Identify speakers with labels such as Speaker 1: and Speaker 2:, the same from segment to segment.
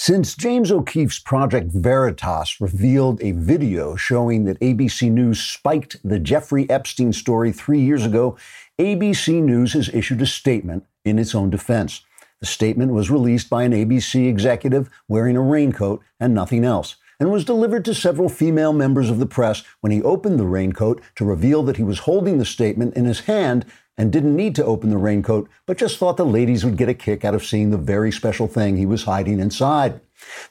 Speaker 1: Since James O'Keefe's Project Veritas revealed a video showing that ABC News spiked the Jeffrey Epstein story three years ago, ABC News has issued a statement in its own defense. The statement was released by an ABC executive wearing a raincoat and nothing else, and was delivered to several female members of the press when he opened the raincoat to reveal that he was holding the statement in his hand and didn't need to open the raincoat, but just thought the ladies would get a kick out of seeing the very special thing he was hiding inside.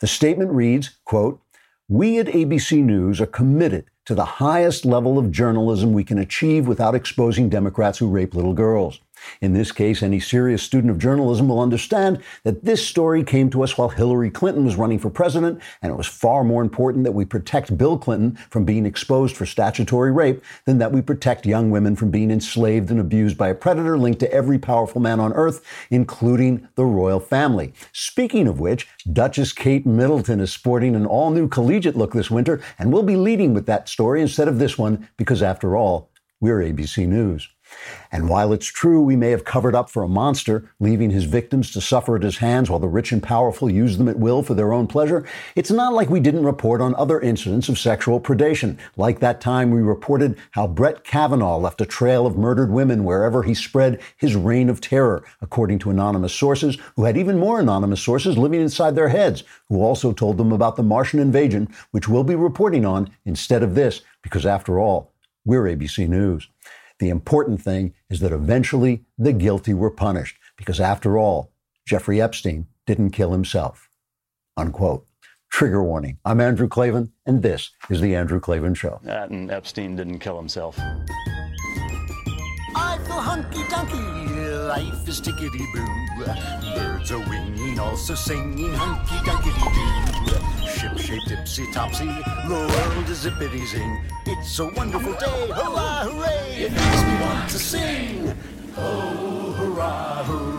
Speaker 1: The statement reads, quote, we at ABC News are committed to the highest level of journalism we can achieve without exposing Democrats who rape little girls. In this case, any serious student of journalism will understand that this story came to us while Hillary Clinton was running for president, and it was far more important that we protect Bill Clinton from being exposed for statutory rape than that we protect young women from being enslaved and abused by a predator linked to every powerful man on earth, including the royal family. Speaking of which, Duchess Kate Middleton is sporting an all new collegiate look this winter, and we'll be leading with that story instead of this one because, after all, we're ABC News. And while it's true we may have covered up for a monster, leaving his victims to suffer at his hands while the rich and powerful use them at will for their own pleasure, it's not like we didn't report on other incidents of sexual predation, like that time we reported how Brett Kavanaugh left a trail of murdered women wherever he spread his reign of terror, according to anonymous sources who had even more anonymous sources living inside their heads, who also told them about the Martian invasion, which we'll be reporting on instead of this, because after all, we're ABC News. The important thing is that eventually the guilty were punished because after all, Jeffrey Epstein didn't kill himself. Unquote. Trigger warning. I'm Andrew Klavan, and this is The Andrew Klavan Show.
Speaker 2: That and Epstein didn't kill himself.
Speaker 3: I feel hunky dunky, life is tickety boo. Birds are winging, also singing hunky dunky doo. Ship shaped ipsy topsy, the world is zippity zing. It's a wonderful day, hurrah, hooray! It makes me want to sing. Oh, hurrah, hooray!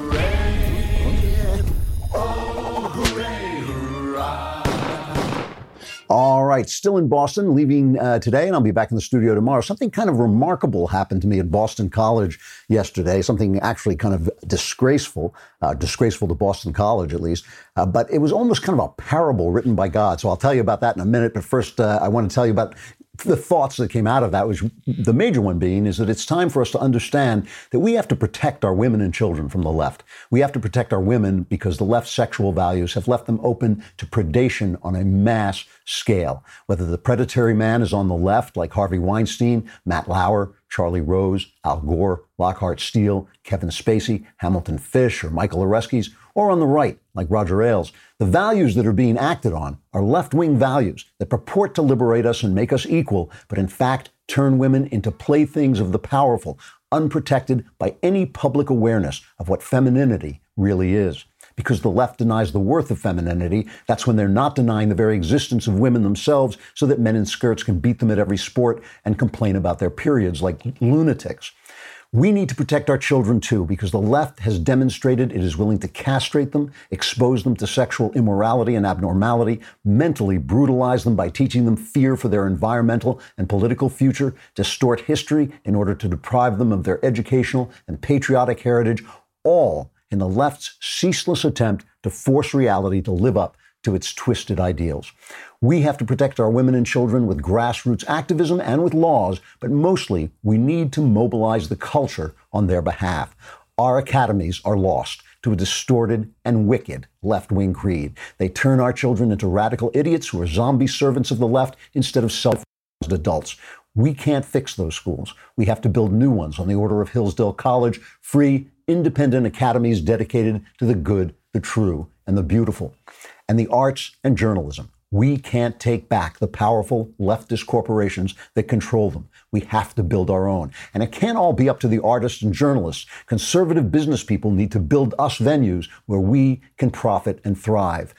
Speaker 1: All right, still in Boston, leaving uh, today, and I'll be back in the studio tomorrow. Something kind of remarkable happened to me at Boston College yesterday. Something actually kind of disgraceful, uh, disgraceful to Boston College at least. Uh, but it was almost kind of a parable written by God. So I'll tell you about that in a minute. But first, uh, I want to tell you about the thoughts that came out of that was the major one being is that it's time for us to understand that we have to protect our women and children from the left. We have to protect our women because the left's sexual values have left them open to predation on a mass scale. Whether the predatory man is on the left, like Harvey Weinstein, Matt Lauer, Charlie Rose, Al Gore, Lockhart Steele, Kevin Spacey, Hamilton Fish, or Michael Oreskes, or on the right, like Roger Ailes. The values that are being acted on are left wing values that purport to liberate us and make us equal, but in fact turn women into playthings of the powerful, unprotected by any public awareness of what femininity really is. Because the left denies the worth of femininity, that's when they're not denying the very existence of women themselves so that men in skirts can beat them at every sport and complain about their periods like lunatics. We need to protect our children too, because the left has demonstrated it is willing to castrate them, expose them to sexual immorality and abnormality, mentally brutalize them by teaching them fear for their environmental and political future, distort history in order to deprive them of their educational and patriotic heritage, all in the left's ceaseless attempt to force reality to live up to its twisted ideals. We have to protect our women and children with grassroots activism and with laws, but mostly we need to mobilize the culture on their behalf. Our academies are lost to a distorted and wicked left wing creed. They turn our children into radical idiots who are zombie servants of the left instead of self adults. We can't fix those schools. We have to build new ones on the order of Hillsdale College, free, independent academies dedicated to the good, the true, and the beautiful, and the arts and journalism. We can't take back the powerful leftist corporations that control them. We have to build our own. And it can't all be up to the artists and journalists. Conservative business people need to build us venues where we can profit and thrive.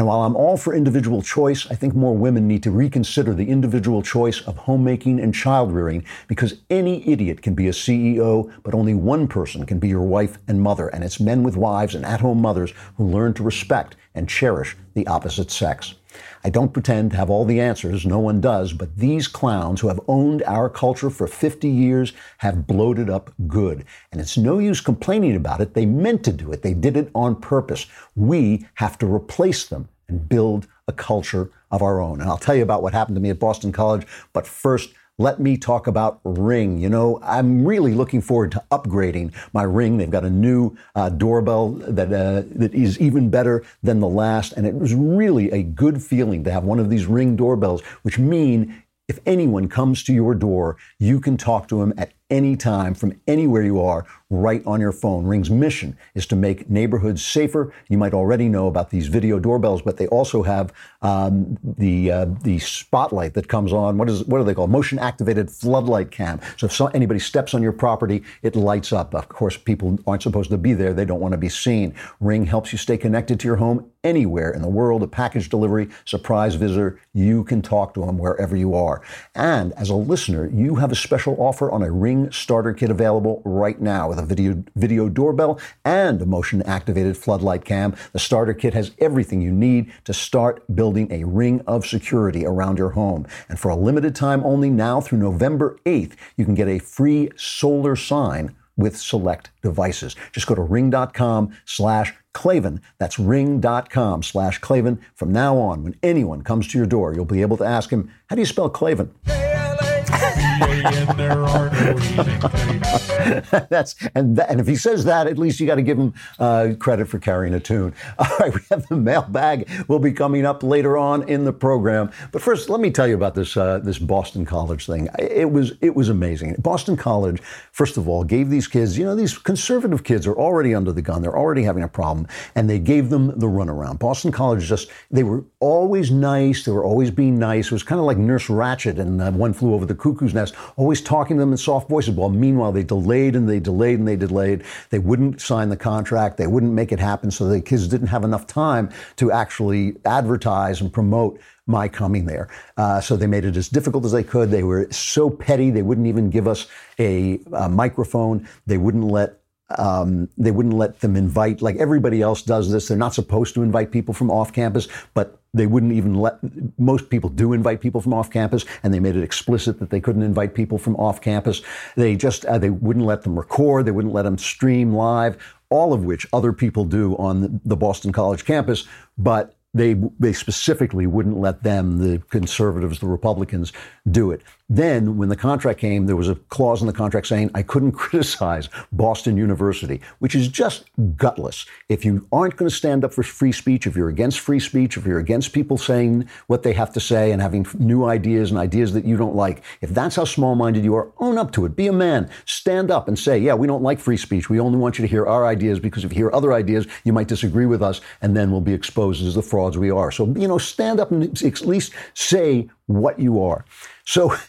Speaker 1: And while I'm all for individual choice, I think more women need to reconsider the individual choice of homemaking and child rearing because any idiot can be a CEO, but only one person can be your wife and mother. And it's men with wives and at home mothers who learn to respect and cherish the opposite sex. I don't pretend to have all the answers, no one does, but these clowns who have owned our culture for 50 years have bloated up good. And it's no use complaining about it. They meant to do it, they did it on purpose. We have to replace them and build a culture of our own. And I'll tell you about what happened to me at Boston College, but first, let me talk about Ring. You know, I'm really looking forward to upgrading my Ring. They've got a new uh, doorbell that uh, that is even better than the last, and it was really a good feeling to have one of these Ring doorbells, which mean if anyone comes to your door, you can talk to them at any time from anywhere you are right on your phone. Ring's mission is to make neighborhoods safer. You might already know about these video doorbells, but they also have um, the uh, the spotlight that comes on. What is what are they called? Motion activated floodlight cam. So if so, anybody steps on your property, it lights up. Of course, people aren't supposed to be there. They don't want to be seen. Ring helps you stay connected to your home anywhere in the world. A package delivery, surprise visitor, you can talk to them wherever you are. And as a listener, you have a special offer on a Ring starter kit available right now with a video, video doorbell and a motion activated floodlight cam. The starter kit has everything you need to start building a ring of security around your home. And for a limited time only now through November 8th, you can get a free solar sign with select devices. Just go to ring.com slash Klavan. That's ring.com slash Klavan. From now on, when anyone comes to your door, you'll be able to ask him, how do you spell Klavan?
Speaker 4: and there are no
Speaker 1: That's and that, and if he says that, at least you got to give him uh, credit for carrying a tune. All right, we have the mailbag. Will be coming up later on in the program. But first, let me tell you about this uh, this Boston College thing. It was it was amazing. Boston College, first of all, gave these kids. You know, these conservative kids are already under the gun. They're already having a problem, and they gave them the runaround. Boston College just they were always nice. They were always being nice. It was kind of like Nurse Ratched and uh, One Flew Over the Cuckoo's Nest, always talking to them in soft voices. Well, meanwhile, they delayed and they delayed and they delayed. They wouldn't sign the contract. They wouldn't make it happen. So the kids didn't have enough time to actually advertise and promote my coming there. Uh, so they made it as difficult as they could. They were so petty. They wouldn't even give us a, a microphone. They wouldn't let um, they wouldn't let them invite like everybody else does this. They're not supposed to invite people from off campus, but they wouldn't even let most people do invite people from off campus and they made it explicit that they couldn't invite people from off campus. They just uh, they wouldn't let them record. They wouldn't let them stream live all of which other people do on the boston college campus but they they specifically wouldn't let them the conservatives the republicans do it then, when the contract came, there was a clause in the contract saying I couldn't criticize Boston University, which is just gutless. If you aren't going to stand up for free speech, if you're against free speech, if you're against people saying what they have to say and having new ideas and ideas that you don't like, if that's how small minded you are, own up to it. Be a man. Stand up and say, yeah, we don't like free speech. We only want you to hear our ideas because if you hear other ideas, you might disagree with us and then we'll be exposed as the frauds we are. So, you know, stand up and at least say what you are. So,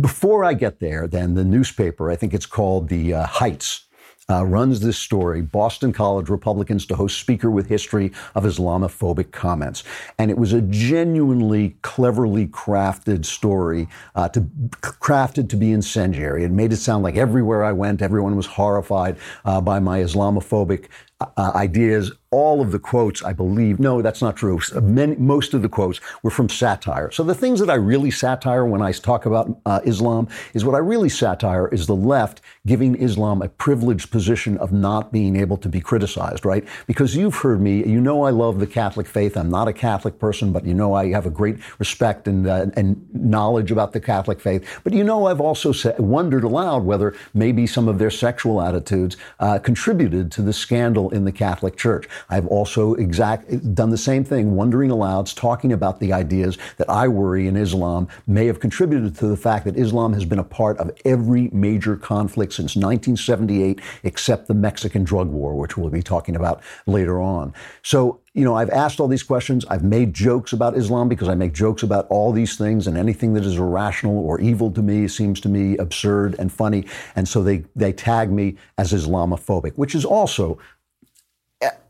Speaker 1: before I get there, then the newspaper, I think it's called the uh, Heights, uh, runs this story Boston College Republicans to host speaker with history of Islamophobic comments. And it was a genuinely cleverly crafted story, uh, to, crafted to be incendiary. It made it sound like everywhere I went, everyone was horrified uh, by my Islamophobic uh, ideas. All of the quotes, I believe, no, that's not true. Many, most of the quotes were from satire. So the things that I really satire when I talk about uh, Islam is what I really satire is the left giving Islam a privileged position of not being able to be criticized, right? Because you've heard me, you know I love the Catholic faith. I'm not a Catholic person, but you know I have a great respect and, uh, and knowledge about the Catholic faith. But you know I've also wondered aloud whether maybe some of their sexual attitudes uh, contributed to the scandal in the Catholic Church. I've also exact, done the same thing, wondering aloud, talking about the ideas that I worry in Islam may have contributed to the fact that Islam has been a part of every major conflict since 1978, except the Mexican drug war, which we'll be talking about later on. So, you know, I've asked all these questions. I've made jokes about Islam because I make jokes about all these things, and anything that is irrational or evil to me seems to me absurd and funny. And so they, they tag me as Islamophobic, which is also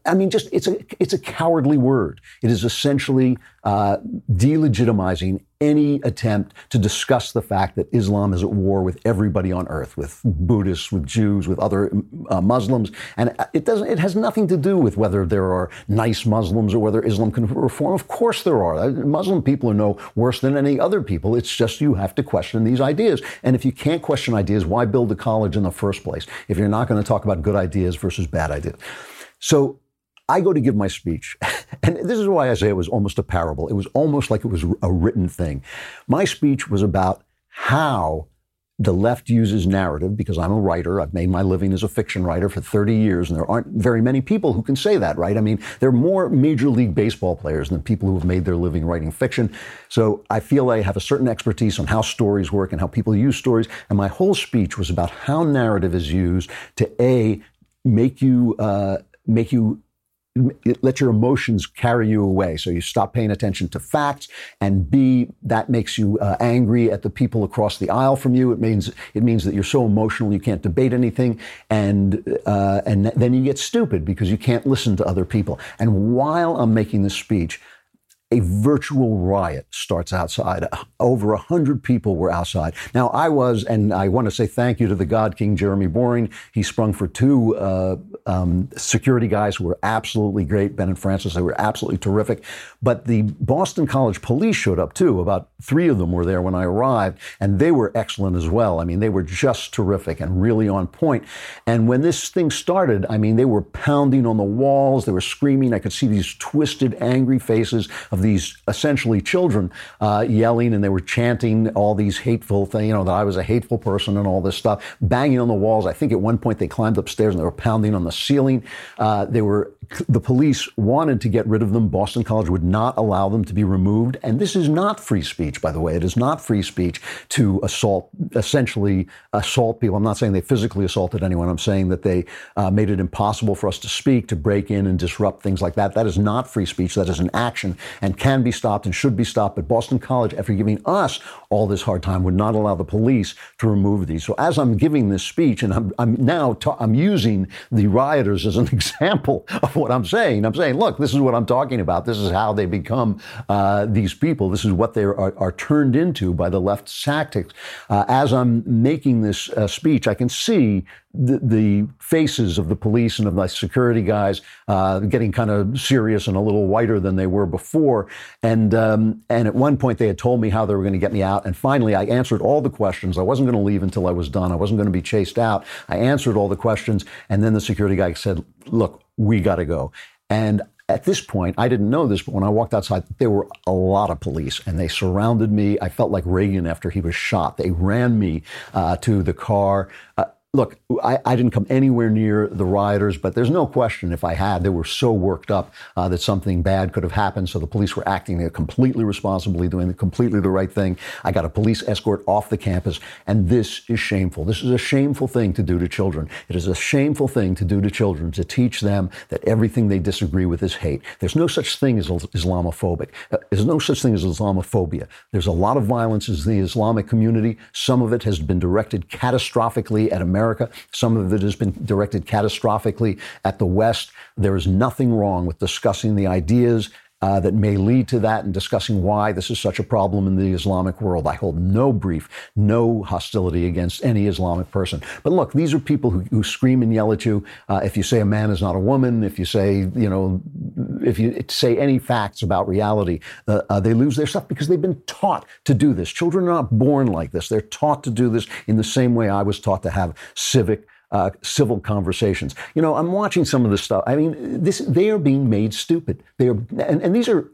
Speaker 1: I mean, just it's a it's a cowardly word. It is essentially uh, delegitimizing any attempt to discuss the fact that Islam is at war with everybody on earth, with Buddhists, with Jews, with other uh, Muslims, and it doesn't. It has nothing to do with whether there are nice Muslims or whether Islam can reform. Of course, there are. Uh, Muslim people are no worse than any other people. It's just you have to question these ideas, and if you can't question ideas, why build a college in the first place? If you're not going to talk about good ideas versus bad ideas, so I go to give my speech, and this is why I say it was almost a parable. It was almost like it was a written thing. My speech was about how the left uses narrative because I'm a writer. I've made my living as a fiction writer for 30 years, and there aren't very many people who can say that, right? I mean, there are more Major League Baseball players than people who have made their living writing fiction. So I feel I have a certain expertise on how stories work and how people use stories. And my whole speech was about how narrative is used to A, make you, uh, make you let your emotions carry you away. So you stop paying attention to facts, and B, that makes you uh, angry at the people across the aisle from you. It means it means that you're so emotional you can't debate anything, and uh, and then you get stupid because you can't listen to other people. And while I'm making this speech, a virtual riot starts outside. Over a hundred people were outside. Now I was, and I want to say thank you to the God King Jeremy Boring. He sprung for two uh, um, security guys who were absolutely great, Ben and Francis. They were absolutely terrific. But the Boston College police showed up too. About three of them were there when I arrived, and they were excellent as well. I mean, they were just terrific and really on point. And when this thing started, I mean, they were pounding on the walls. They were screaming. I could see these twisted, angry faces of these essentially children uh, yelling and they were chanting all these hateful things, you know, that I was a hateful person and all this stuff, banging on the walls. I think at one point they climbed upstairs and they were pounding on the ceiling. Uh, they were, the police wanted to get rid of them. Boston College would not allow them to be removed. And this is not free speech, by the way. It is not free speech to assault, essentially assault people. I'm not saying they physically assaulted anyone. I'm saying that they uh, made it impossible for us to speak, to break in and disrupt things like that. That is not free speech. That is an action. And can be stopped and should be stopped. But Boston College, after giving us all this hard time, would not allow the police to remove these. So as I'm giving this speech, and I'm, I'm now ta- I'm using the rioters as an example of what I'm saying. I'm saying, look, this is what I'm talking about. This is how they become uh, these people. This is what they are, are, turned into by the left tactics. Uh, as I'm making this uh, speech, I can see the, the, faces of the police and of the security guys uh, getting kind of serious and a little whiter than they were before. And um, and at one point they had told me how they were going to get me out. And finally, I answered all the questions. I wasn't going to leave until I was done. I wasn't going to be chased out. I answered all the questions, and then the security guy said, "Look, we got to go." And at this point, I didn't know this, but when I walked outside, there were a lot of police and they surrounded me. I felt like Reagan after he was shot. They ran me uh, to the car. Uh, look, I, I, didn't come anywhere near the rioters, but there's no question if I had, they were so worked up uh, that something bad could have happened. So the police were acting completely responsibly, doing completely the right thing. I got a police escort off the campus, and this is shameful. This is a shameful thing to do to children. It is a shameful thing to do to children to teach them that everything they disagree with is hate. There's no such thing as Islamophobic. Uh, there's no such thing as Islamophobia. There's a lot of violence in the Islamic community. Some of it has been directed catastrophically at Americans America. Some of it has been directed catastrophically at the West. There is nothing wrong with discussing the ideas uh, that may lead to that and discussing why this is such a problem in the Islamic world. I hold no brief, no hostility against any Islamic person. But look, these are people who, who scream and yell at you. Uh, if you say a man is not a woman, if you say, you know, if you say any facts about reality, uh, uh they lose their stuff because they've been taught to do this. Children are not born like this. They're taught to do this in the same way I was taught to have civic uh, civil conversations. You know, I'm watching some of this stuff. I mean, this they are being made stupid. They are, and, and these are,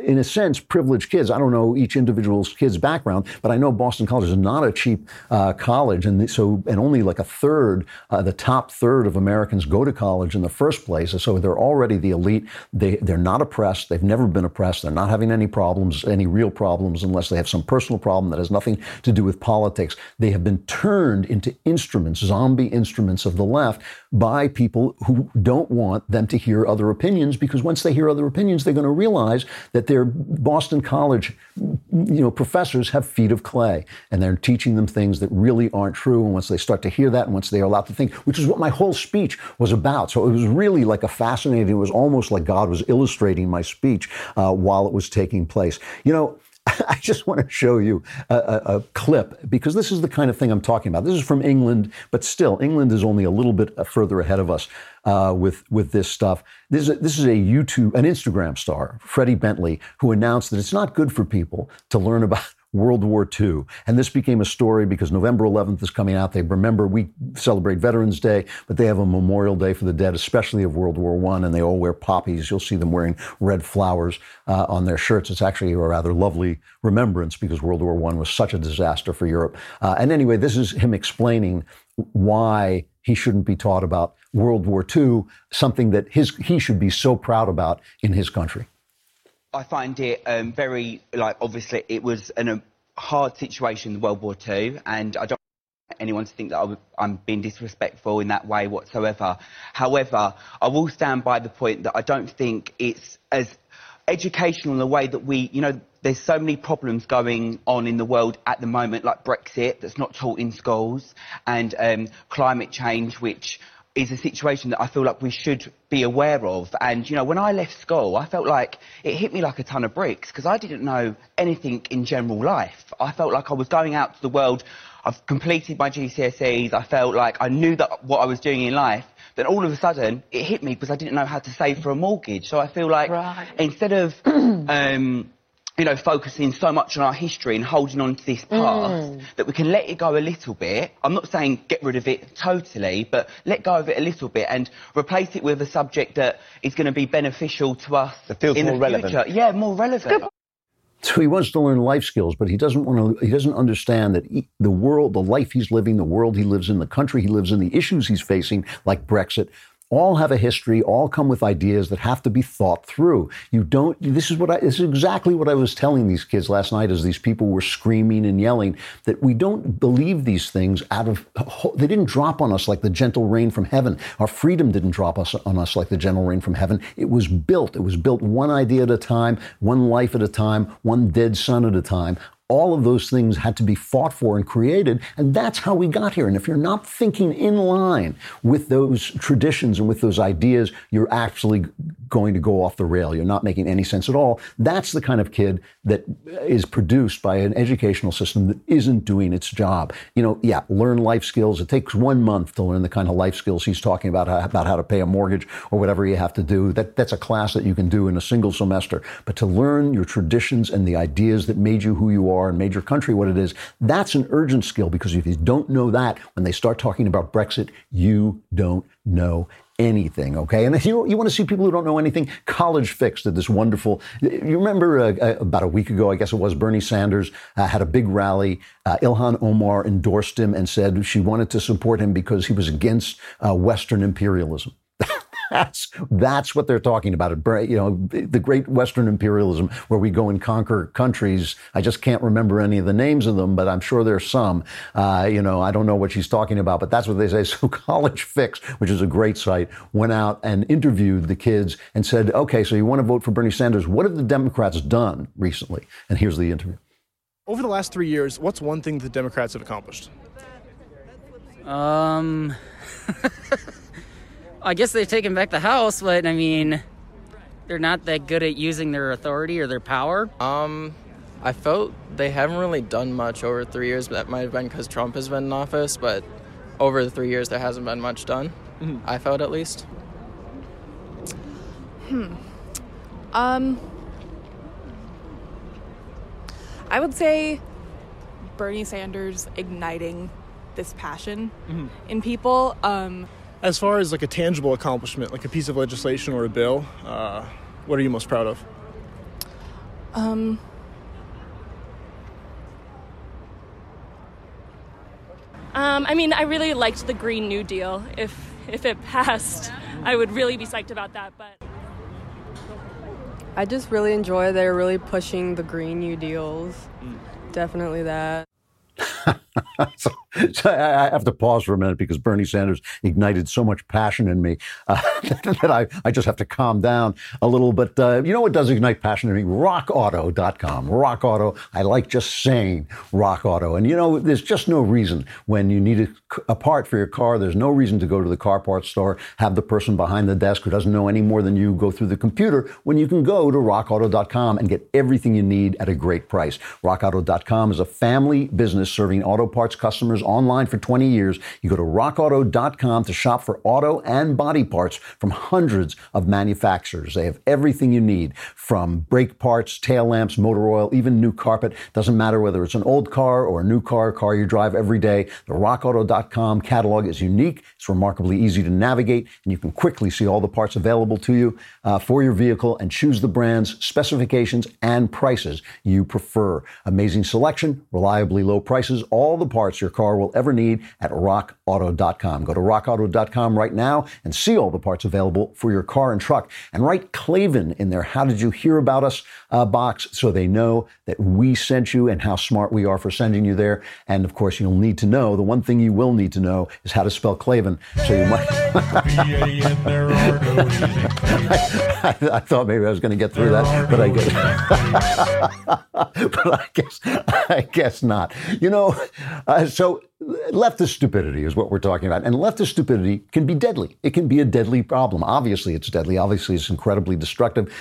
Speaker 1: in a sense, privileged kids. I don't know each individual's kid's background, but I know Boston College is not a cheap uh, college, and so and only like a third, uh, the top third of Americans go to college in the first place. So they're already the elite. They they're not oppressed. They've never been oppressed. They're not having any problems, any real problems, unless they have some personal problem that has nothing to do with politics. They have been turned into instruments, zombie instruments instruments of the left by people who don't want them to hear other opinions because once they hear other opinions, they're going to realize that their Boston College, you know, professors have feet of clay and they're teaching them things that really aren't true. And once they start to hear that and once they are allowed to think, which is what my whole speech was about. So it was really like a fascinating, it was almost like God was illustrating my speech uh, while it was taking place. You know, I just want to show you a, a, a, clip because this is the kind of thing I'm talking about. This is from England, but still, England is only a little bit further ahead of us uh, with with this stuff. This is a, this is a YouTube, an Instagram star, Freddie Bentley, who announced that it's not good for people to learn about World War II. And this became a story because November 11th is coming out. They remember we celebrate Veterans Day, but they have a Memorial Day for the dead, especially of World War I, and they all wear poppies. You'll see them wearing red flowers uh, on their shirts. It's actually a rather lovely remembrance because World War I was such a disaster for Europe. Uh, and anyway, this is him explaining why he shouldn't be taught about World War II, something that his, he should be so proud about in his country.
Speaker 5: I find it um, very like obviously it was an, a hard situation in World War II, and I don't want anyone to think that I am being disrespectful in that way whatsoever. However, I will stand by the point that I don't think it's as educational in the way that we, you know, there's so many problems going on in the world at the moment, like Brexit, that's not taught in schools, and um, climate change, which is a situation that I feel like we should be aware of. And, you know, when I left school, I felt like it hit me like a ton of bricks because I didn't know anything in general life. I felt like I was going out to the world. I've completed my GCSEs. I felt like I knew that what I was doing in life. Then all of a sudden, it hit me because I didn't know how to save for a mortgage. So I feel like
Speaker 6: Right.
Speaker 5: instead of, um, you know, focusing so much on our history and holding on to this past, mm. that we can let it go a little bit. I'm not saying get rid of it totally, but let go of it a little bit and replace it with a subject that is going to be beneficial to us
Speaker 7: That feels
Speaker 5: in
Speaker 7: more
Speaker 5: the
Speaker 7: relevant.
Speaker 5: future. Yeah, more relevant.
Speaker 1: So he wants to learn life skills, but he doesn't want to. He doesn't understand that he, the world, the life he's living, the world he lives in, the country he lives in, the issues he's facing, like Brexit, all have a history. All come with ideas that have to be thought through. You don't. This is what I. This is exactly what I was telling these kids last night, as these people were screaming and yelling that we don't believe these things out of. They didn't drop on us like the gentle rain from heaven. Our freedom didn't drop us on us like the gentle rain from heaven. It was built. It was built one idea at a time, one life at a time, one dead son at a time. All of those things had to be fought for and created, and that's how we got here. And if you're not thinking in line with those traditions and with those ideas, you're actually going to go off the rail. You're not making any sense at all. That's the kind of kid that is produced by an educational system that isn't doing its job. You know, yeah, learn life skills. It takes one month to learn the kind of life skills he's talking about, about how to pay a mortgage or whatever you have to do. That, that's a class that you can do in a single semester. But to learn your traditions and the ideas that made you who you are made your country what it is, that's an urgent skill because if you don't know that, when they start talking about Brexit, you don't know anything, okay? And if you, you want to see people who don't know anything, College Fix did this wonderful. You remember uh, uh, about a week ago, I guess it was, Bernie Sanders uh, had a big rally. Uh, Ilhan Omar endorsed him and said she wanted to support him because he was against uh, Western imperialism. That's that's what they're talking about. It, You know, the great Western imperialism, where we go and conquer countries. I just can't remember any of the names of them, but I'm sure there's some. Uh, you know, I don't know what she's talking about, but that's what they say. So College Fix, which is a great site, went out and interviewed the kids and said, "Okay, so you want to vote for Bernie Sanders? What have the Democrats done recently?" And here's the interview.
Speaker 8: Over the last three years, what's one thing the Democrats have accomplished?
Speaker 6: Um, I guess they've taken back the House, but I mean, they're not that good at using their authority or their power.
Speaker 9: Um, I felt they haven't really done much over three years. But that might have been because Trump has been in office, but over the three years there hasn't been much done. I felt at least. Hmm.
Speaker 10: Um, I would say Bernie Sanders igniting this passion in people. Um,
Speaker 8: As far as like a tangible accomplishment, like a piece of legislation or a bill, uh, what are you most proud of?
Speaker 10: um,
Speaker 11: Um, I mean, I really liked the Green New Deal. If if it passed, I would really be psyched about that. But
Speaker 12: I just really enjoy they're really pushing the Green New Deals. Definitely that.
Speaker 1: so, so I have to pause for a minute because Bernie Sanders ignited so much passion in me uh, that I, I just have to calm down a little. But uh, you know what does ignite passion in me? RockAuto.com. Rock Auto. I like just saying Rock Auto. And you know, there's just no reason when you need a, a part for your car, there's no reason to go to the car parts store, have the person behind the desk who doesn't know any more than you go through the computer when you can go to rockauto.com and get everything you need at a great price. RockAuto.com is a family business serving auto Auto Parts customers online for 20 years. You go to rockauto.com to shop for auto and body parts from hundreds of manufacturers. They have everything you need from brake parts, tail lamps, motor oil, even new carpet. Doesn't matter whether it's an old car or a new car, car you drive every day. The rockauto.com catalog is unique. It's remarkably easy to navigate, and you can quickly see all the parts available to you uh, for your vehicle and choose the brands, specifications, and prices you prefer. Amazing selection, reliably low prices, all the parts your car will ever need at rockauto.com. Go to rockauto.com right now and see all the parts available for your car and truck. And write Klavan in their How Did You Hear About Us uh, box so they know that we sent you and how smart we are for sending you there. And of course, you'll need to know the one thing you will need to know is how to spell Klavan. So you might. I, I thought maybe I was going to get through that, but I guess, but I guess, I guess not. You know, uh, so leftist stupidity is what we're talking about, and leftist stupidity can be deadly. It can be a deadly problem. Obviously, it's deadly. Obviously, it's incredibly destructive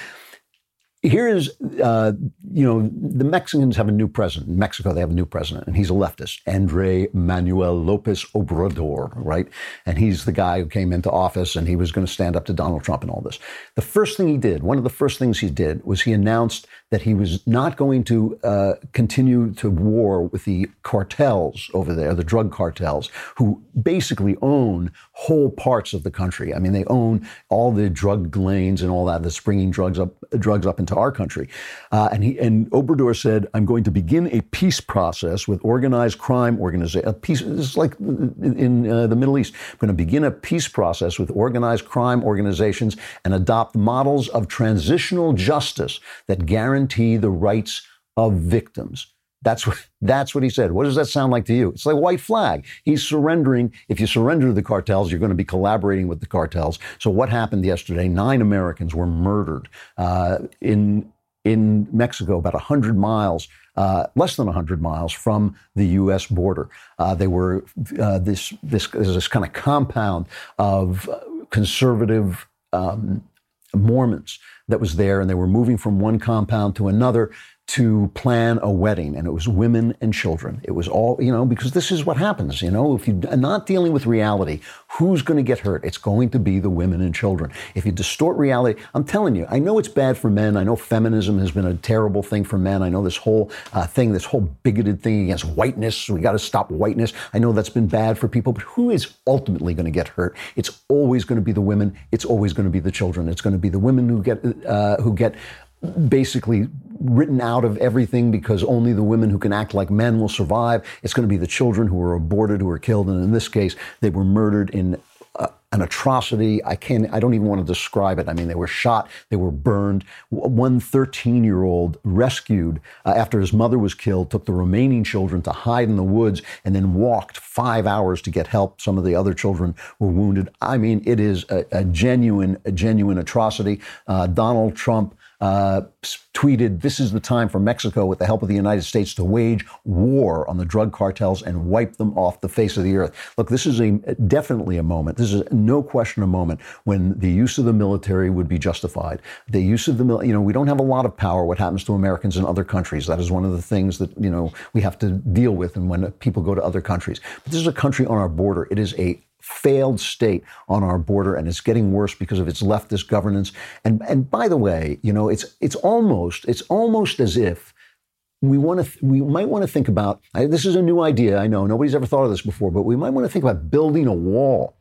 Speaker 1: here is, uh, you know, the Mexicans have a new president. In Mexico, they have a new president, and he's a leftist, Andre Manuel Lopez Obrador, right? And he's the guy who came into office and he was going to stand up to Donald Trump and all this. The first thing he did, one of the first things he did, was he announced that he was not going to uh, continue to war with the cartels over there, the drug cartels, who basically own whole parts of the country. I mean, they own all the drug lanes and all that that's bringing drugs up, drugs up into our country. Uh, and he and Obrador said, "I'm going to begin a peace process with organized crime organization. Peace. Is like in uh, the Middle East. I'm going to begin a peace process with organized crime organizations and adopt models of transitional justice that guarantee." guarantee the rights of victims. That's what, that's what he said. What does that sound like to you? It's like a white flag. He's surrendering. If you surrender to the cartels, you're going to be collaborating with the cartels. So what happened yesterday? Nine Americans were murdered uh, in in Mexico, about 100 miles, uh, less than 100 miles from the U.S. border. Uh, they were uh, this, this, this kind of compound of conservative um, Mormons that was there, and they were moving from one compound to another to plan a wedding, and it was women and children. It was all, you know, because this is what happens, you know, if you're not dealing with reality, who's going to get hurt? It's going to be the women and children. If you distort reality, I'm telling you, I know it's bad for men. I know feminism has been a terrible thing for men. I know this whole uh, thing, this whole bigoted thing against whiteness, we got to stop whiteness. I know that's been bad for people, but who is ultimately going to get hurt? It's always going to be the women. It's always going to be the children. It's going to be the women who get, uh, who get basically written out of everything because only the women who can act like men will survive. It's going to be the children who are aborted, who are killed, and in this case, they were murdered in uh, an atrocity. I can't, I don't even want to describe it. I mean, they were shot, they were burned. One 13 year old rescued uh, after his mother was killed, took the remaining children to hide in the woods, and then walked five hours to get help. Some of the other children were wounded. I mean, it is a, a genuine, a genuine atrocity. Uh, Donald Trump uh, tweeted, This is the time for Mexico, with the help of the United States, to wage war on the drug cartels and wipe them off the face of the earth. Look, this is a definitely a moment. This is no question a moment when the use of the military would be justified. The use of the, you know, we don't have a lot of power. What happens to Americans in other countries? That is one of the things that, you know, we have to deal with and when people go to other countries. But this is a country on our border. It is a failed state on our border, and it's getting worse because of its leftist governance. And and by the way, you know, it's it's almost it's almost as if we want to th- we might want to think about I, this is a new idea. I know nobody's ever thought of this before, but we might want to think about building a wall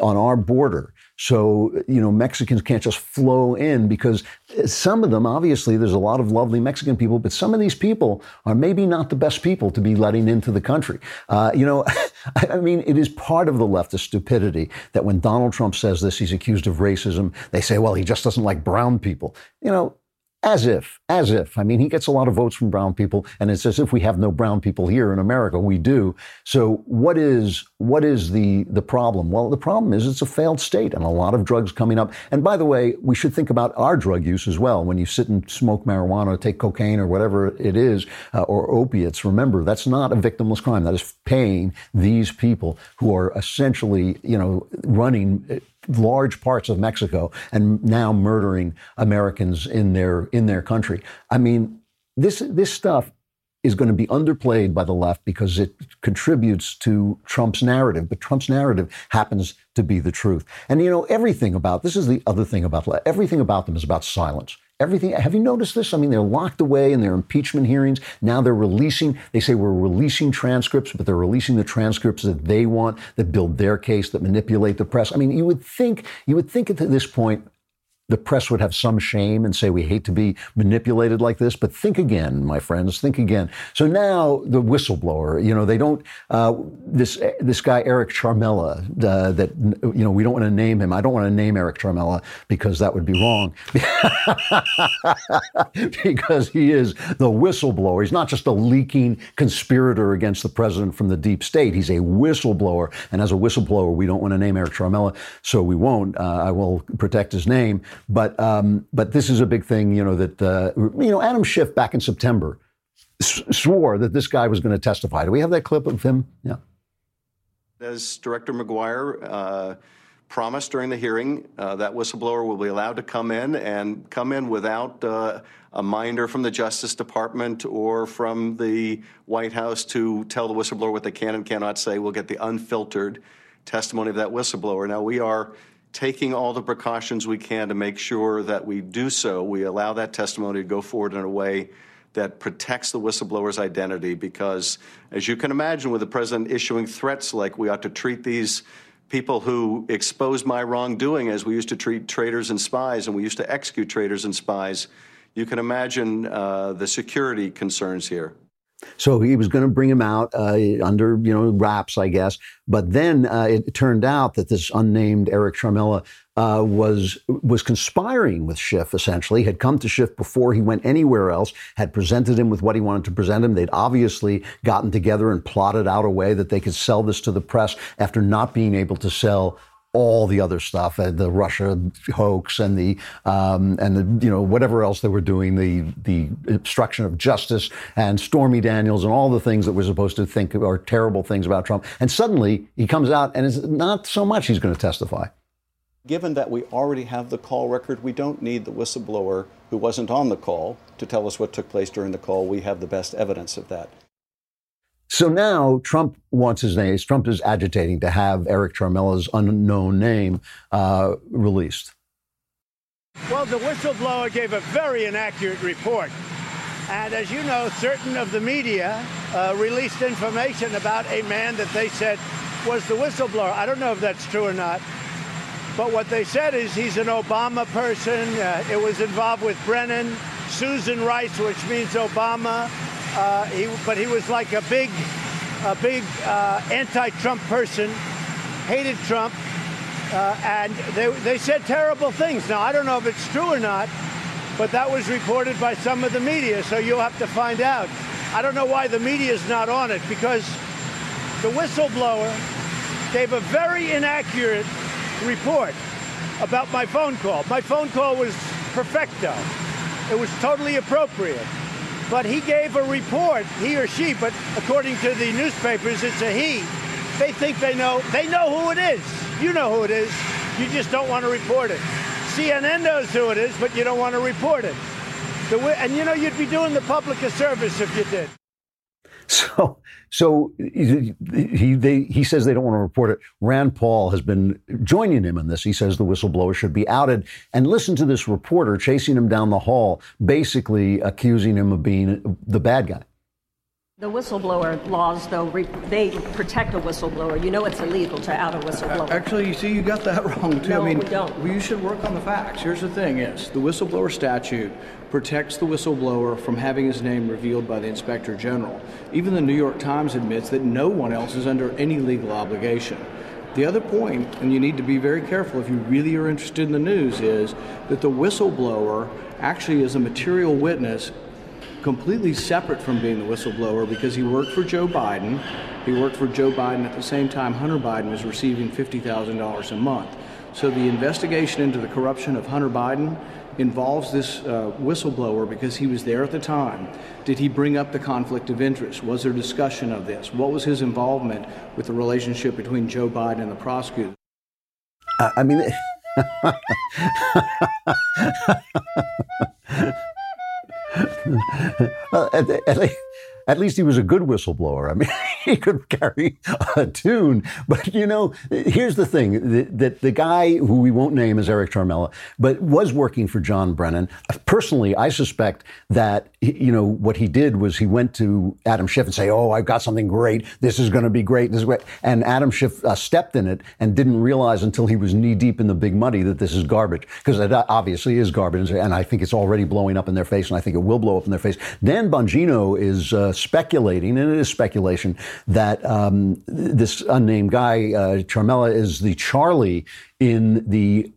Speaker 1: on our border so, you know, Mexicans can't just flow in because some of them, obviously, there's a lot of lovely Mexican people, but some of these people are maybe not the best people to be letting into the country. Uh, you know, I mean, it is part of the leftist stupidity that when Donald Trump says this, he's accused of racism. They say, well, he just doesn't like brown people. You know, as if, as if. I mean, he gets a lot of votes from brown people, and it's as if we have no brown people here in America. We do. So, what is what is the the problem? Well, the problem is it's a failed state, and a lot of drugs coming up. And by the way, we should think about our drug use as well. When you sit and smoke marijuana, or take cocaine, or whatever it is, uh, or opiates, remember that's not a victimless crime. That is paying these people who are essentially, you know, running large parts of Mexico and now murdering Americans in their in their country. I mean, this this stuff is going to be underplayed by the left because it contributes to Trump's narrative. But Trump's narrative happens to be the truth. And you know, everything about this is the other thing about everything about them is about silence. Everything. Have you noticed this? I mean, they're locked away in their impeachment hearings. Now they're releasing. They say we're releasing transcripts, but they're releasing the transcripts that they want, that build their case, that manipulate the press. I mean, you would think you would think at this point the press would have some shame and say we hate to be manipulated like this. But think again, my friends, think again. So now the whistleblower, you know, they don't uh, this this guy Eric Ciaramella uh, that you know we don't want to name him. I don't want to name Eric Ciaramella because that would be wrong because he is the whistleblower. He's not just a leaking conspirator against the president from the deep state. He's a whistleblower, and as a whistleblower, we don't want to name Eric Ciaramella, so we won't. Uh, I will protect his name. But um, but this is a big thing, you know. That uh, you know, Adam Schiff back in September s- swore that this guy was going to testify. Do we have that clip of him? Yeah.
Speaker 7: As Director Maguire uh, promised during the hearing, uh, that whistleblower will be allowed to come in and come in without uh, a minder from the Justice Department or from the White House to tell the whistleblower what they can and cannot say. We'll get the unfiltered testimony of that whistleblower. Now, we are taking all the precautions we can to make sure that we do so. We allow that testimony to go forward in a way that protects the whistleblower's identity because, as you can imagine, with the president issuing threats like we ought to treat these people who exposed my wrongdoing as we used to treat traitors and spies and we used to execute traitors and spies, you can imagine uh, the security concerns here.
Speaker 1: So he was going to bring him out uh, under, you know, wraps, I guess. But then uh, it turned out that this unnamed Eric Ciaramella uh, was was conspiring with Schiff. Essentially, had come to Schiff before he went anywhere else. Had presented him with what he wanted to present him. They'd obviously gotten together and plotted out a way that they could sell this to the press after not being able to sell all the other stuff, uh, the Russia hoax and the um, and the you know whatever else they were doing, the the obstruction of justice and Stormy Daniels and all the things that we're supposed to think are terrible things about Trump. And suddenly he comes out and it's not so much he's going to testify.
Speaker 7: Given that we already have the call record, we don't need the whistleblower who wasn't on the call to tell us what took place during the call. We have the best evidence of that.
Speaker 1: So now Trump wants his name. Trump is agitating to have Eric Ciaramella's unknown name uh, released.
Speaker 13: Well, the whistleblower gave a very inaccurate report. And as you know, certain of the media uh, released information about a man that they said was the whistleblower. I don't know if that's true or not. But what they said is he's an Obama person. Uh, it was involved with Brennan, Susan Rice, which means Obama. Uh, he, but he was like a big, a big uh, anti-Trump person, hated Trump, uh, and they, they said terrible things. Now I don't know if it's true or not, but that was reported by some of the media, so you'll have to find out. I don't know why the media is not on it because the whistleblower gave a very inaccurate report about my phone call. My phone call was perfecto. It was totally appropriate. But he gave a report, he or she, but according to the newspapers, it's a he. They think they know, they know who it is. You know who it is. You just don't want to report it. CNN knows who it is, but you don't want to report it. and you know, you'd be doing the public a service if you did.
Speaker 1: So, so he they, he says they don't want to report it. Rand Paul has been joining him in this. He says the whistleblower should be outed. And listen to this reporter chasing him down the hall, basically accusing him of being the bad guy.
Speaker 14: The whistleblower laws, though, re- they protect a whistleblower. You know it's illegal to out a whistleblower.
Speaker 15: Actually, you see, you got that wrong, too.
Speaker 14: No,
Speaker 15: I mean,
Speaker 14: we don't.
Speaker 15: Well, you should work on the facts. Here's the thing is, the whistleblower statute protects the whistleblower from having his name revealed by the inspector general. Even the New York Times admits that no one else is under any legal obligation. The other point, and you need to be very careful if you really are interested in the news, is that the whistleblower actually is a material witness completely separate from being the whistleblower because he worked for Joe Biden. He worked for Joe Biden at the same time Hunter Biden was receiving $50,000 a month. So the investigation into the corruption of Hunter Biden involves this uh, whistleblower because he was there at the time. Did he bring up the conflict of interest? Was there discussion of this? What was his involvement with the relationship between Joe Biden and the prosecutor?
Speaker 1: I mean, er, det, er, det, at least he was a good whistleblower. I mean, he could carry a tune. But you know, here's the thing: that the, guy who we won't name is Eric Ciaramella, but was working for John Brennan. Personally, I suspect that you know what he did was he went to Adam Schiff and say, "Oh, I've got something great. This is going to be great. This is great." And Adam Schiff uh, stepped in it and didn't realize until he was knee deep in the big muddy that this is garbage because it obviously is garbage, and I think it's already blowing up in their face, and I think it will blow up in their face. Dan Bongino is uh, speculating, and it is speculation, that um, this unnamed guy, uh, Ciaramella, is the Charlie in the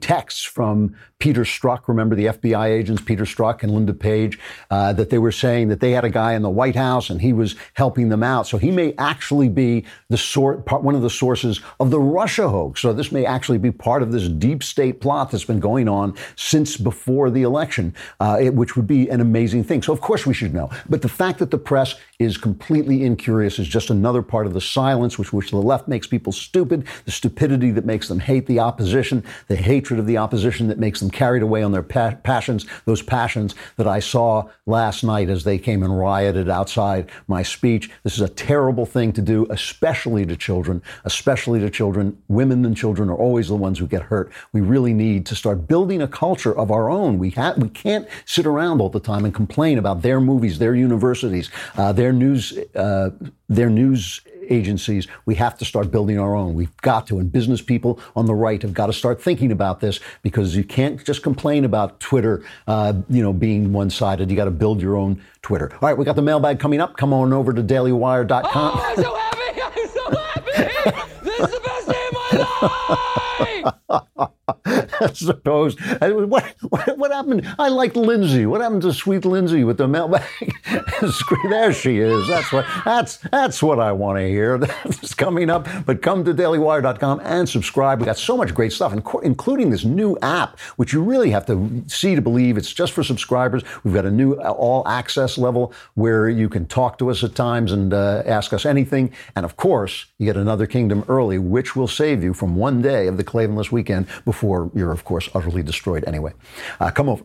Speaker 1: texts from Peter Strzok, remember the FBI agents, Peter Strzok and Linda Page, uh, that they were saying that they had a guy in the White House and he was helping them out. So he may actually be the sort, one of the sources of the Russia hoax. So this may actually be part of this deep state plot that's been going on since before the election, uh, it, which would be an amazing thing. So of course we should know. But the fact that the press is completely incurious is just another part of the silence which, which the left makes people stupid, the stupidity that makes them hate the opposition, the hatred of the opposition that makes them carried away on their pa- passions, those passions that I saw last night as they came and rioted outside my speech. This is a terrible thing to do, especially to children, especially to children. Women and children are always the ones who get hurt. We really need to start building a culture of our own. We, ha- we can't sit around all the time and complain about their movies, their universities, uh, their news, uh, their news agencies. We have to start building our own. We've got to. And business people on the right have got to start thinking about this because you can't just complain about Twitter, uh, you know, being one-sided. You got to build your own Twitter. All right, we got the mailbag coming up. Come on over to dailywire.com.
Speaker 4: Oh, I'm so happy! I'm so happy! This is the best day of my life!
Speaker 1: I suppose. What, what, what, happened? I liked Lindsay. What happened to sweet Lindsay with the mailbag? there she is. That's what. That's that's what I want to hear. That's coming up. But come to dailywire.com and subscribe. We got so much great stuff, including this new app, which you really have to see to believe. It's just for subscribers. We've got a new all access level where you can talk to us at times and uh, ask us anything. And of course, you get another kingdom early, which will save you from one day of the Klavanless weekend before you're, of course, utterly destroyed anyway. Uh, come over.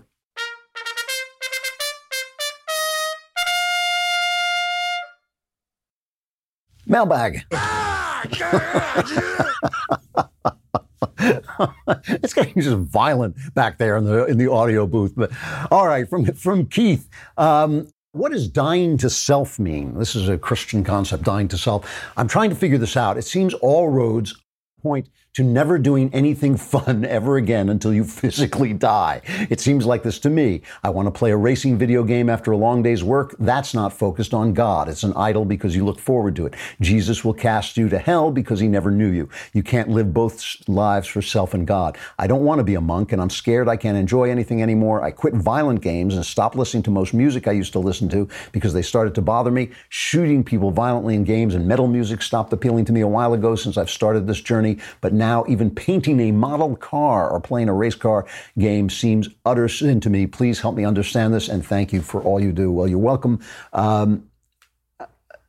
Speaker 1: Mailbag. it's getting just violent back there in the in the audio booth. But all right, from from Keith. Um, what does dying to self mean? This is a Christian concept, dying to self. I'm trying to figure this out. It seems all roads point to never doing anything fun ever again until you physically die. It seems like this to me. I want to play a racing video game after a long day's work. That's not focused on God. It's an idol because you look forward to it. Jesus will cast you to hell because he never knew you. You can't live both lives for self and God. I don't want to be a monk and I'm scared I can't enjoy anything anymore. I quit violent games and stopped listening to most music I used to listen to because they started to bother me. Shooting people violently in games and metal music stopped appealing to me a while ago since I've started this journey, but now even painting a model car or playing a race car game seems utter sin to me. Please help me understand this and thank you for all you do. Well, you're welcome. Um,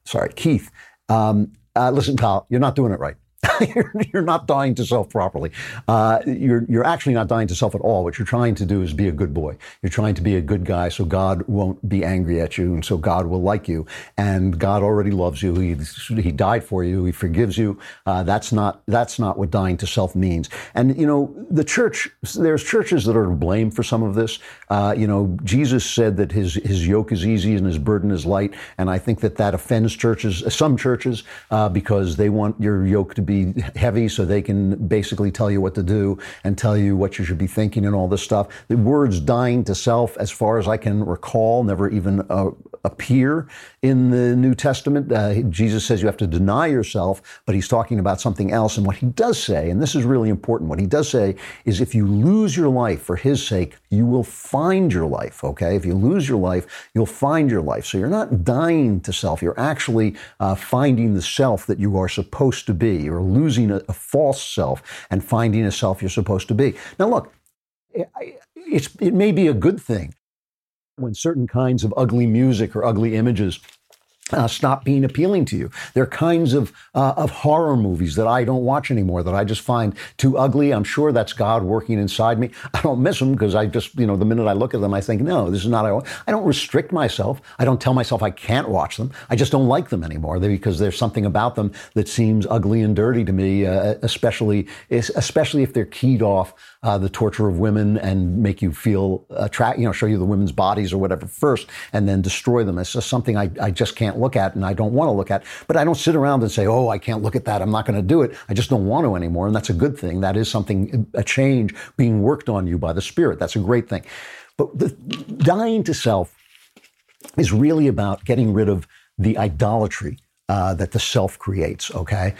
Speaker 1: sorry, Keith. Um, uh, listen, pal, you're not doing it right. you're, you're, not dying to self properly. Uh, you're, you're actually not dying to self at all. What you're trying to do is be a good boy. You're trying to be a good guy so God won't be angry at you and so God will like you. And God already loves you. He, he died for you. He forgives you. Uh, that's not, that's not what dying to self means. And, you know, the church, there's churches that are to blame for some of this. Uh, you know, Jesus said that his, his yoke is easy and his burden is light. And I think that that offends churches, some churches, uh, because they want your yoke to be heavy so they can basically tell you what to do and tell you what you should be thinking and all this stuff. The words dying to self, as far as I can recall, never even uh, appear in the New Testament. Uh, Jesus says you have to deny yourself, but he's talking about something else. And what he does say, and this is really important, what he does say is if you lose your life for his sake, you will find your life, okay? If you lose your life, you'll find your life. So you're not dying to self, you're actually uh, finding the self that you are supposed to be. You're losing a, a false self and finding a self you're supposed to be. Now, look, it may be a good thing when certain kinds of ugly music or ugly images uh, stop being appealing to you. There are kinds of uh, of horror movies that I don't watch anymore that I just find too ugly. I'm sure that's God working inside me. I don't miss them because I just you know the minute I look at them, I think no, this is not. I I don't restrict myself. I don't tell myself I can't watch them. I just don't like them anymore because there's something about them that seems ugly and dirty to me, uh, especially especially if they're keyed off uh, the torture of women and make you feel attract, you know, show you the women's bodies or whatever first, and then destroy them. It's just something I, I just can't look at, and I don't want to look at. But I don't sit around and say, "Oh, I can't look at that. I'm not going to do it." I just don't want to anymore, and that's a good thing. That is something, a change being worked on you by the Spirit. That's a great thing. But the dying to self is really about getting rid of the idolatry uh, that the self creates. Okay,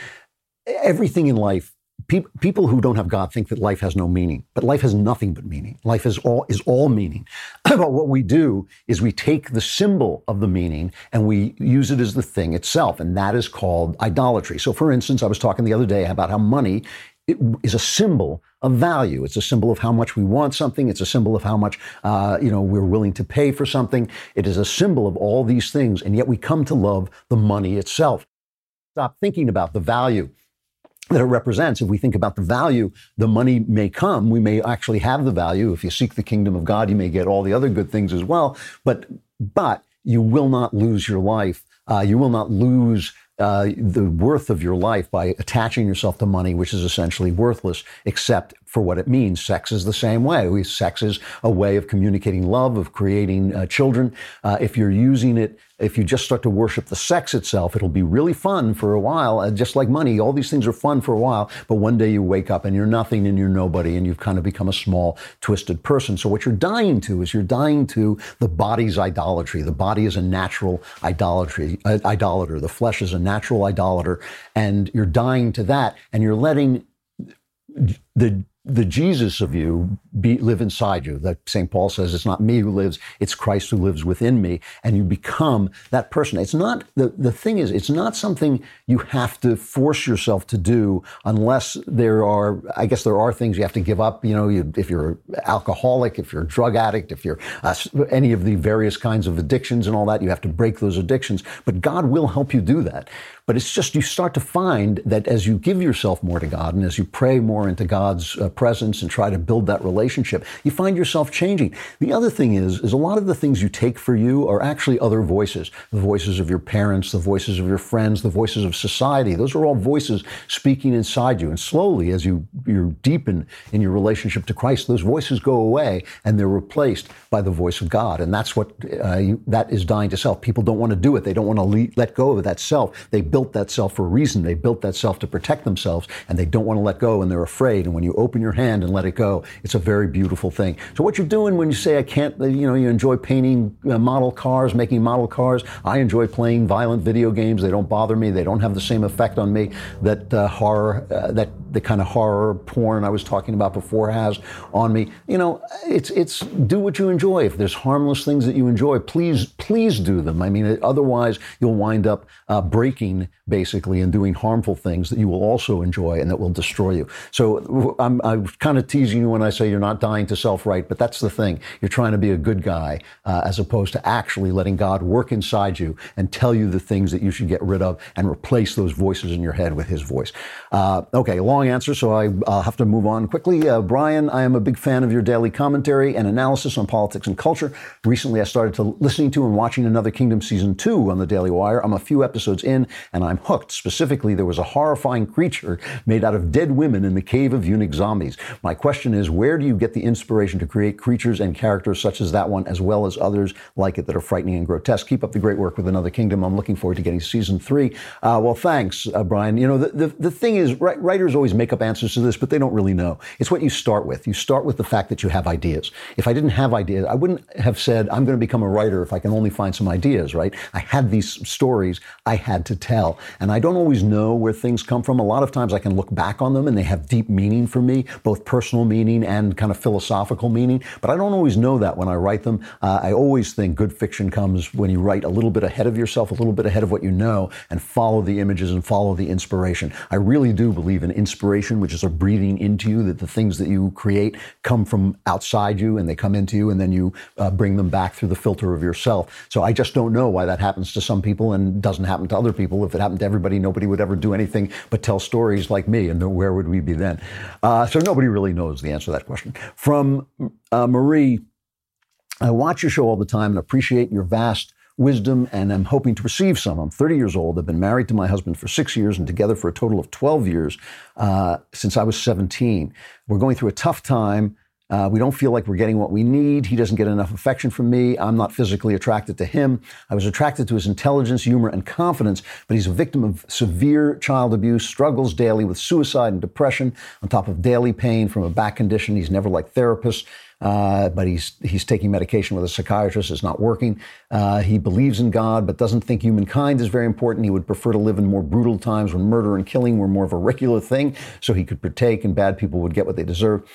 Speaker 1: everything in life people who don't have God think that life has no meaning, but life has nothing but meaning. Life is all is all meaning. but what we do is we take the symbol of the meaning and we use it as the thing itself, and that is called idolatry. So, for instance, I was talking the other day about how money is a symbol of value. It's a symbol of how much we want something. It's a symbol of how much uh, you know we're willing to pay for something. It is a symbol of all these things, and yet we come to love the money itself. Stop thinking about the value that it represents. If we think about the value, the money may come. We may actually have the value. If you seek the kingdom of God, you may get all the other good things as well. But but you will not lose your life. Uh, you will not lose uh, the worth of your life by attaching yourself to money, which is essentially worthless, except for what it means. Sex is the same way. We, sex is a way of communicating love, of creating uh, children. Uh, if you're using it, if you just start to worship the sex itself, it'll be really fun for a while. Uh, just like money, all these things are fun for a while, but one day you wake up and you're nothing and you're nobody and you've kind of become a small, twisted person. So what you're dying to is you're dying to the body's idolatry. The body is a natural idolatry, uh, idolater. The flesh is a natural idolater, and you're dying to that, and you're letting the the Jesus of you be, live inside you. That St. Paul says it's not me who lives, it's Christ who lives within me. And you become that person. It's not, the, the thing is, it's not something you have to force yourself to do unless there are, I guess there are things you have to give up. You know, you, if you're alcoholic, if you're a drug addict, if you're uh, any of the various kinds of addictions and all that, you have to break those addictions. But God will help you do that. But it's just you start to find that as you give yourself more to God and as you pray more into God's uh, presence and try to build that relationship, you find yourself changing. The other thing is, is a lot of the things you take for you are actually other voices. The voices of your parents, the voices of your friends, the voices of society. Those are all voices speaking inside you. And slowly, as you, you deepen in your relationship to Christ, those voices go away and they're replaced by the voice of God. And that's what, uh, you, that is dying to self. People don't want to do it. They don't want to le- let go of that self. They built that self for a reason. They built that self to protect themselves and they don't want to let go and they're afraid. And when you open your hand and let it go, it's a very beautiful thing. So what you're doing when you say, I can't, you know, you enjoy painting uh, model cars, making model cars. I enjoy playing violent video games. They don't bother me. They don't have the same effect on me that uh, horror, uh, that the kind of horror porn I was talking about before has on me. You know, it's, it's do what you enjoy. If there's harmless things that you enjoy, please, please do them. I mean, otherwise you'll wind up uh, breaking basically and doing harmful things that you will also enjoy and that will destroy you. So I'm, I'm kind of teasing you when I say you're not dying to self right, but that's the thing. You're trying to be a good guy uh, as opposed to actually letting God work inside you and tell you the things that you should get rid of and replace those voices in your head with His voice. Uh, okay, long answer, so I, will have to move on quickly. Uh, Brian, I am a big fan of your daily commentary and analysis on politics and culture. Recently, I started to listening to and watching Another Kingdom season two on the Daily Wire. I'm a few episodes in and I'm hooked. Specifically, there was a horrifying creature made out of dead women in the cave of eunuch zombies. My question is, where do you get the inspiration to create creatures and characters such as that one, as well as others like it that are frightening and grotesque? Keep up the great work with Another Kingdom. I'm looking forward to getting season three. Uh, well, thanks, uh, Brian. You know, the, the, the thing is, writers always make up answers to this, but they don't really know. It's what you start with. You start with the fact that you have ideas. If I didn't have ideas, I wouldn't have said, I'm going to become a writer if I can only find some ideas, right? I had these stories I had to tell. And I don't always know where things come from. A lot of times I can look back on them and they have deep meaning for me. both personal meaning and kind of philosophical meaning. But I don't always know that when I write them. Uh, I always think good fiction comes when you write a little bit ahead of yourself, a little bit ahead of what you know, and follow the images and follow the inspiration. I really do believe in inspiration, which is a breathing into you, that the things that you create come from outside you and they come into you, and then you uh, bring them back through the filter of yourself. So I just don't know why that happens to some people and doesn't happen to other people. If it happened to everybody, nobody would ever do anything but tell stories like me, and where would we be then? Uh, so nobody really knows the answer to that question. From uh, Marie, I watch your show all the time and appreciate your vast wisdom and I'm hoping to receive some. I'm 30 years old. I've been married to my husband for six years and together for a total of 12 years uh, since I was 17. We're going through a tough time. Uh, we don't feel like we're getting what we need. He doesn't get enough affection from me. I'm not physically attracted to him. I was attracted to his intelligence, humor, and confidence, but he's a victim of severe child abuse, struggles daily with suicide and depression, on top of daily pain from a back condition. He's never liked therapists. Uh, but he's he's taking medication with a psychiatrist. It's not working. Uh, he believes in God, but doesn't think humankind is very important. He would prefer to live in more brutal times when murder and killing were more of a regular thing, so he could partake and bad people would get what they deserve.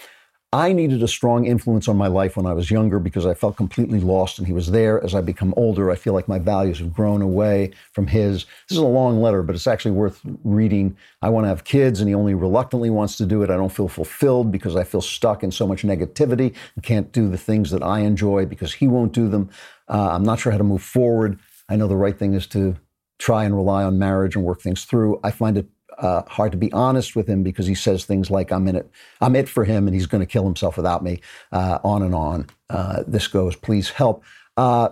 Speaker 1: I needed a strong influence on my life when I was younger because I felt completely lost and he was there. As I become older, I feel like my values have grown away from his. This is a long letter, but it's actually worth reading. I want to have kids and he only reluctantly wants to do it. I don't feel fulfilled because I feel stuck in so much negativity and can't do the things that I enjoy because he won't do them. Uh, I'm not sure how to move forward. I know the right thing is to try and rely on marriage and work things through. I find it uh, hard to be honest with him because he says things like "I'm in it, I'm it for him, and he's going to kill himself without me." Uh, on and on. Uh, this goes. Please help. Uh,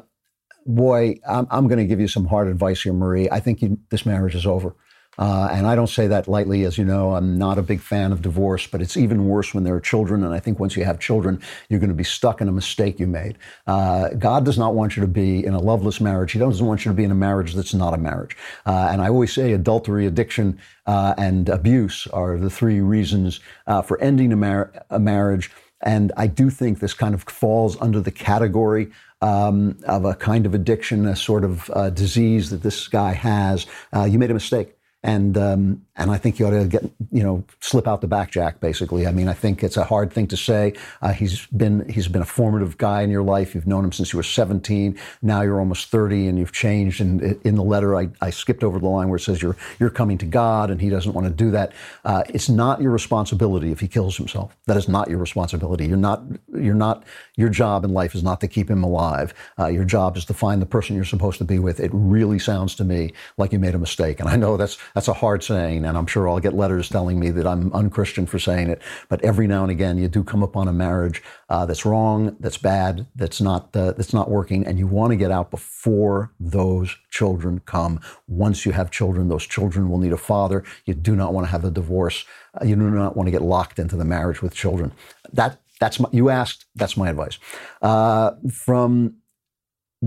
Speaker 1: boy, I'm, I'm going to give you some hard advice here, Marie. I think you, this marriage is over. Uh, and I don't say that lightly, as you know. I'm not a big fan of divorce, but it's even worse when there are children. And I think once you have children, you're going to be stuck in a mistake you made. Uh, God does not want you to be in a loveless marriage. He doesn't want you to be in a marriage that's not a marriage. Uh, and I always say adultery, addiction, uh, and abuse are the three reasons uh, for ending a, mar- a marriage. And I do think this kind of falls under the category um, of a kind of addiction, a sort of uh, disease that this guy has. Uh, you made a mistake. And um, and I think you ought to get you know slip out the back, Jack. Basically, I mean, I think it's a hard thing to say. Uh, he's been he's been a formative guy in your life. You've known him since you were 17. Now you're almost 30, and you've changed. And in the letter, I, I skipped over the line where it says you're you're coming to God, and he doesn't want to do that. Uh, it's not your responsibility if he kills himself. That is not your responsibility. You're not you're not your job in life is not to keep him alive. Uh, your job is to find the person you're supposed to be with. It really sounds to me like you made a mistake, and I know that's that's a hard saying, and I'm sure I'll get letters telling me that I'm unchristian for saying it. But every now and again, you do come upon a marriage uh, that's wrong, that's bad, that's not uh, that's not working, and you want to get out before those children come. Once you have children, those children will need a father. You do not want to have a divorce. Uh, you do not want to get locked into the marriage with children. That that's my, you asked. That's my advice. Uh, from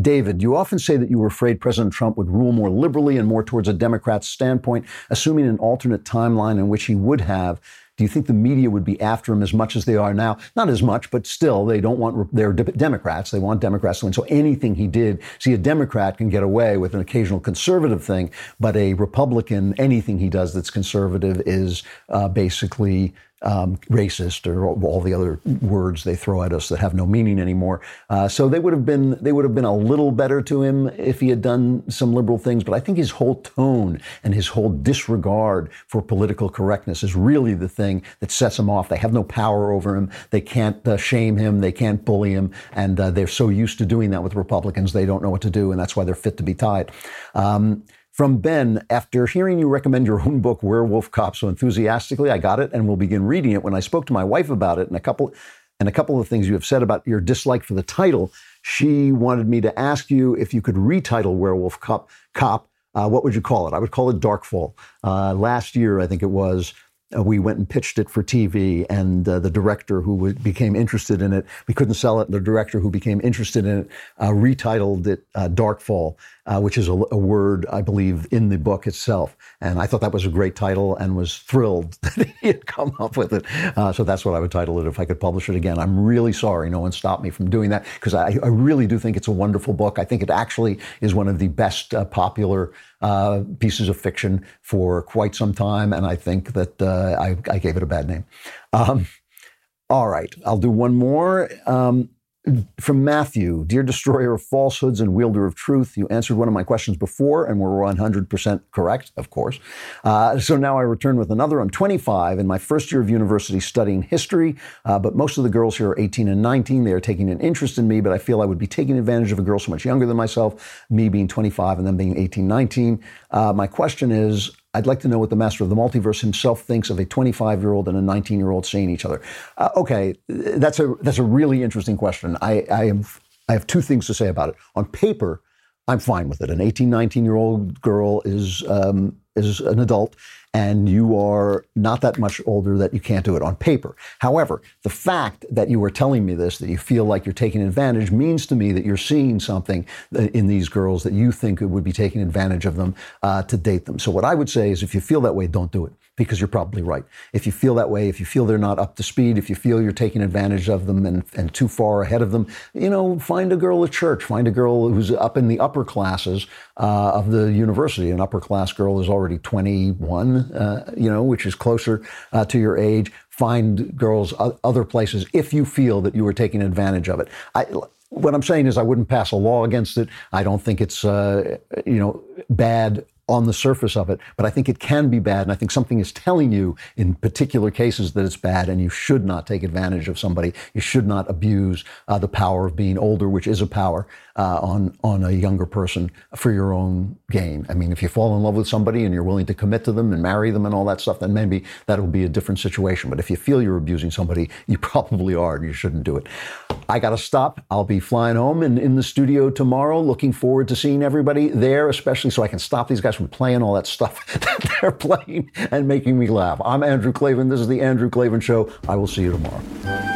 Speaker 1: David, you often say that you were afraid President Trump would rule more liberally and more towards a Democrat's standpoint, assuming an alternate timeline in which he would have. Do you think the media would be after him as much as they are now? Not as much, but still, they don't want, they're Democrats. They want Democrats to win. So anything he did, see, a Democrat can get away with an occasional conservative thing, but a Republican, anything he does that's conservative is uh, basically um, racist or all the other words they throw at us that have no meaning anymore. Uh, so they would have been they would have been a little better to him if he had done some liberal things. But I think his whole tone and his whole disregard for political correctness is really the thing that sets him off. They have no power over him. They can't uh, shame him. They can't bully him, and uh, they're so used to doing that with Republicans they don't know what to do, and that's why they're fit to be tied. Um, from Ben, after hearing you recommend your own book, Werewolf Cop, so enthusiastically, I got it and will begin reading it. When I spoke to my wife about it and a couple and a couple of things you have said about your dislike for the title, she wanted me to ask you if you could retitle Werewolf Cop. Cop uh, what would you call it? I would call it Darkfall. Uh, last year, I think it was, uh, we went and pitched it for TV, and uh, the director who w- became interested in it, we couldn't sell it. The director who became interested in it uh, retitled it uh, Darkfall, uh, which is a, a, word I believe in the book itself. And I thought that was a great title, and was thrilled that he had come up with it. So that's what I would title it if I could publish it again. I'm really sorry no one stopped me from doing that because I, I, really do think it's a wonderful book. I think it actually is one of the best popular uh, pieces of fiction for quite some time, and I think that uh, I, I, gave it a bad name. Um, All right, I'll do one more. Um, from Matthew, dear destroyer of falsehoods and wielder of truth, you answered one of my questions before and were 100% correct, of course. Uh, so now I return with another. I'm 25 in my first year of university studying history, uh, but most of the girls here are 18 and 19. They are taking an interest in me, but I feel I would be taking advantage of a girl so much younger than myself, me being 25 and them being 18, 19. Uh, my question is, I'd like to know what the master of the multiverse himself thinks of a 25 year old and a 19 year old seeing each other. Uh, okay, that's a that's a really interesting question. I, I have I have two things to say about it. On paper, I'm fine with it. An 18, 19 year old girl is um, is an adult, and you are not that much older that you can't do it on paper. However, the fact that you are telling me this, that you feel like you're taking advantage, means to me that you're seeing something in these girls that you think would be taking advantage of them uh, to date them. So what I would say is, if you feel that way, don't do it because you're probably right. If you feel that way, if you feel they're not up to speed, if you feel you're taking advantage of them and, and too far ahead of them, you know, find a girl at church, find a girl who's up in the upper classes uh, of the university. An upper class girl is already 21, uh, you know, which is closer uh, to your age. Find girls other places if you feel that you are taking advantage of it. I, what I'm saying is, I wouldn't pass a law against it. I don't think it's, uh, you know, bad on the surface of it, but I think it can be bad. And I think something is telling you in particular cases that it's bad and you should not take advantage of somebody. You should not abuse uh, the power of being older, which is a power uh, on, on a younger person for your own gain. I mean, if you fall in love with somebody and you're willing to commit to them and marry them and all that stuff, then maybe that'll be a different situation. But if you feel you're abusing somebody, you probably are and you shouldn't do it. I got to stop. I'll be flying home and in the studio tomorrow. Looking forward to seeing everybody there, especially so I can stop these guys from playing all that stuff that they're playing and making me laugh. I'm Andrew Klavan. This is the Andrew Klavan Show. I will see you tomorrow.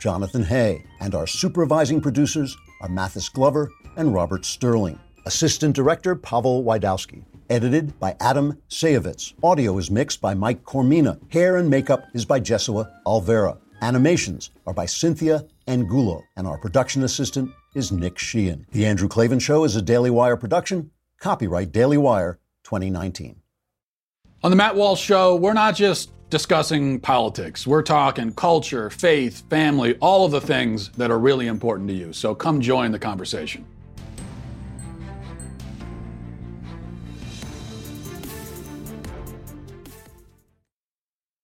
Speaker 1: Jonathan Hay, and our supervising producers are Mathis Glover and Robert Sterling. Assistant Director Pavel Wydowski. Edited by Adam Sajewicz. Audio is mixed by Mike Coromina. Hair and makeup is by Jesua Alvera. Animations are by Cynthia Angulo. And our production assistant is Nick Sheehan. The Andrew Klavan Show is a Daily Wire production. Copyright Daily Wire 2019.
Speaker 16: On the Matt Walsh Show, we're not just discussing politics. We're talking culture, faith, family, all of the things that are really important to you. So come join the conversation.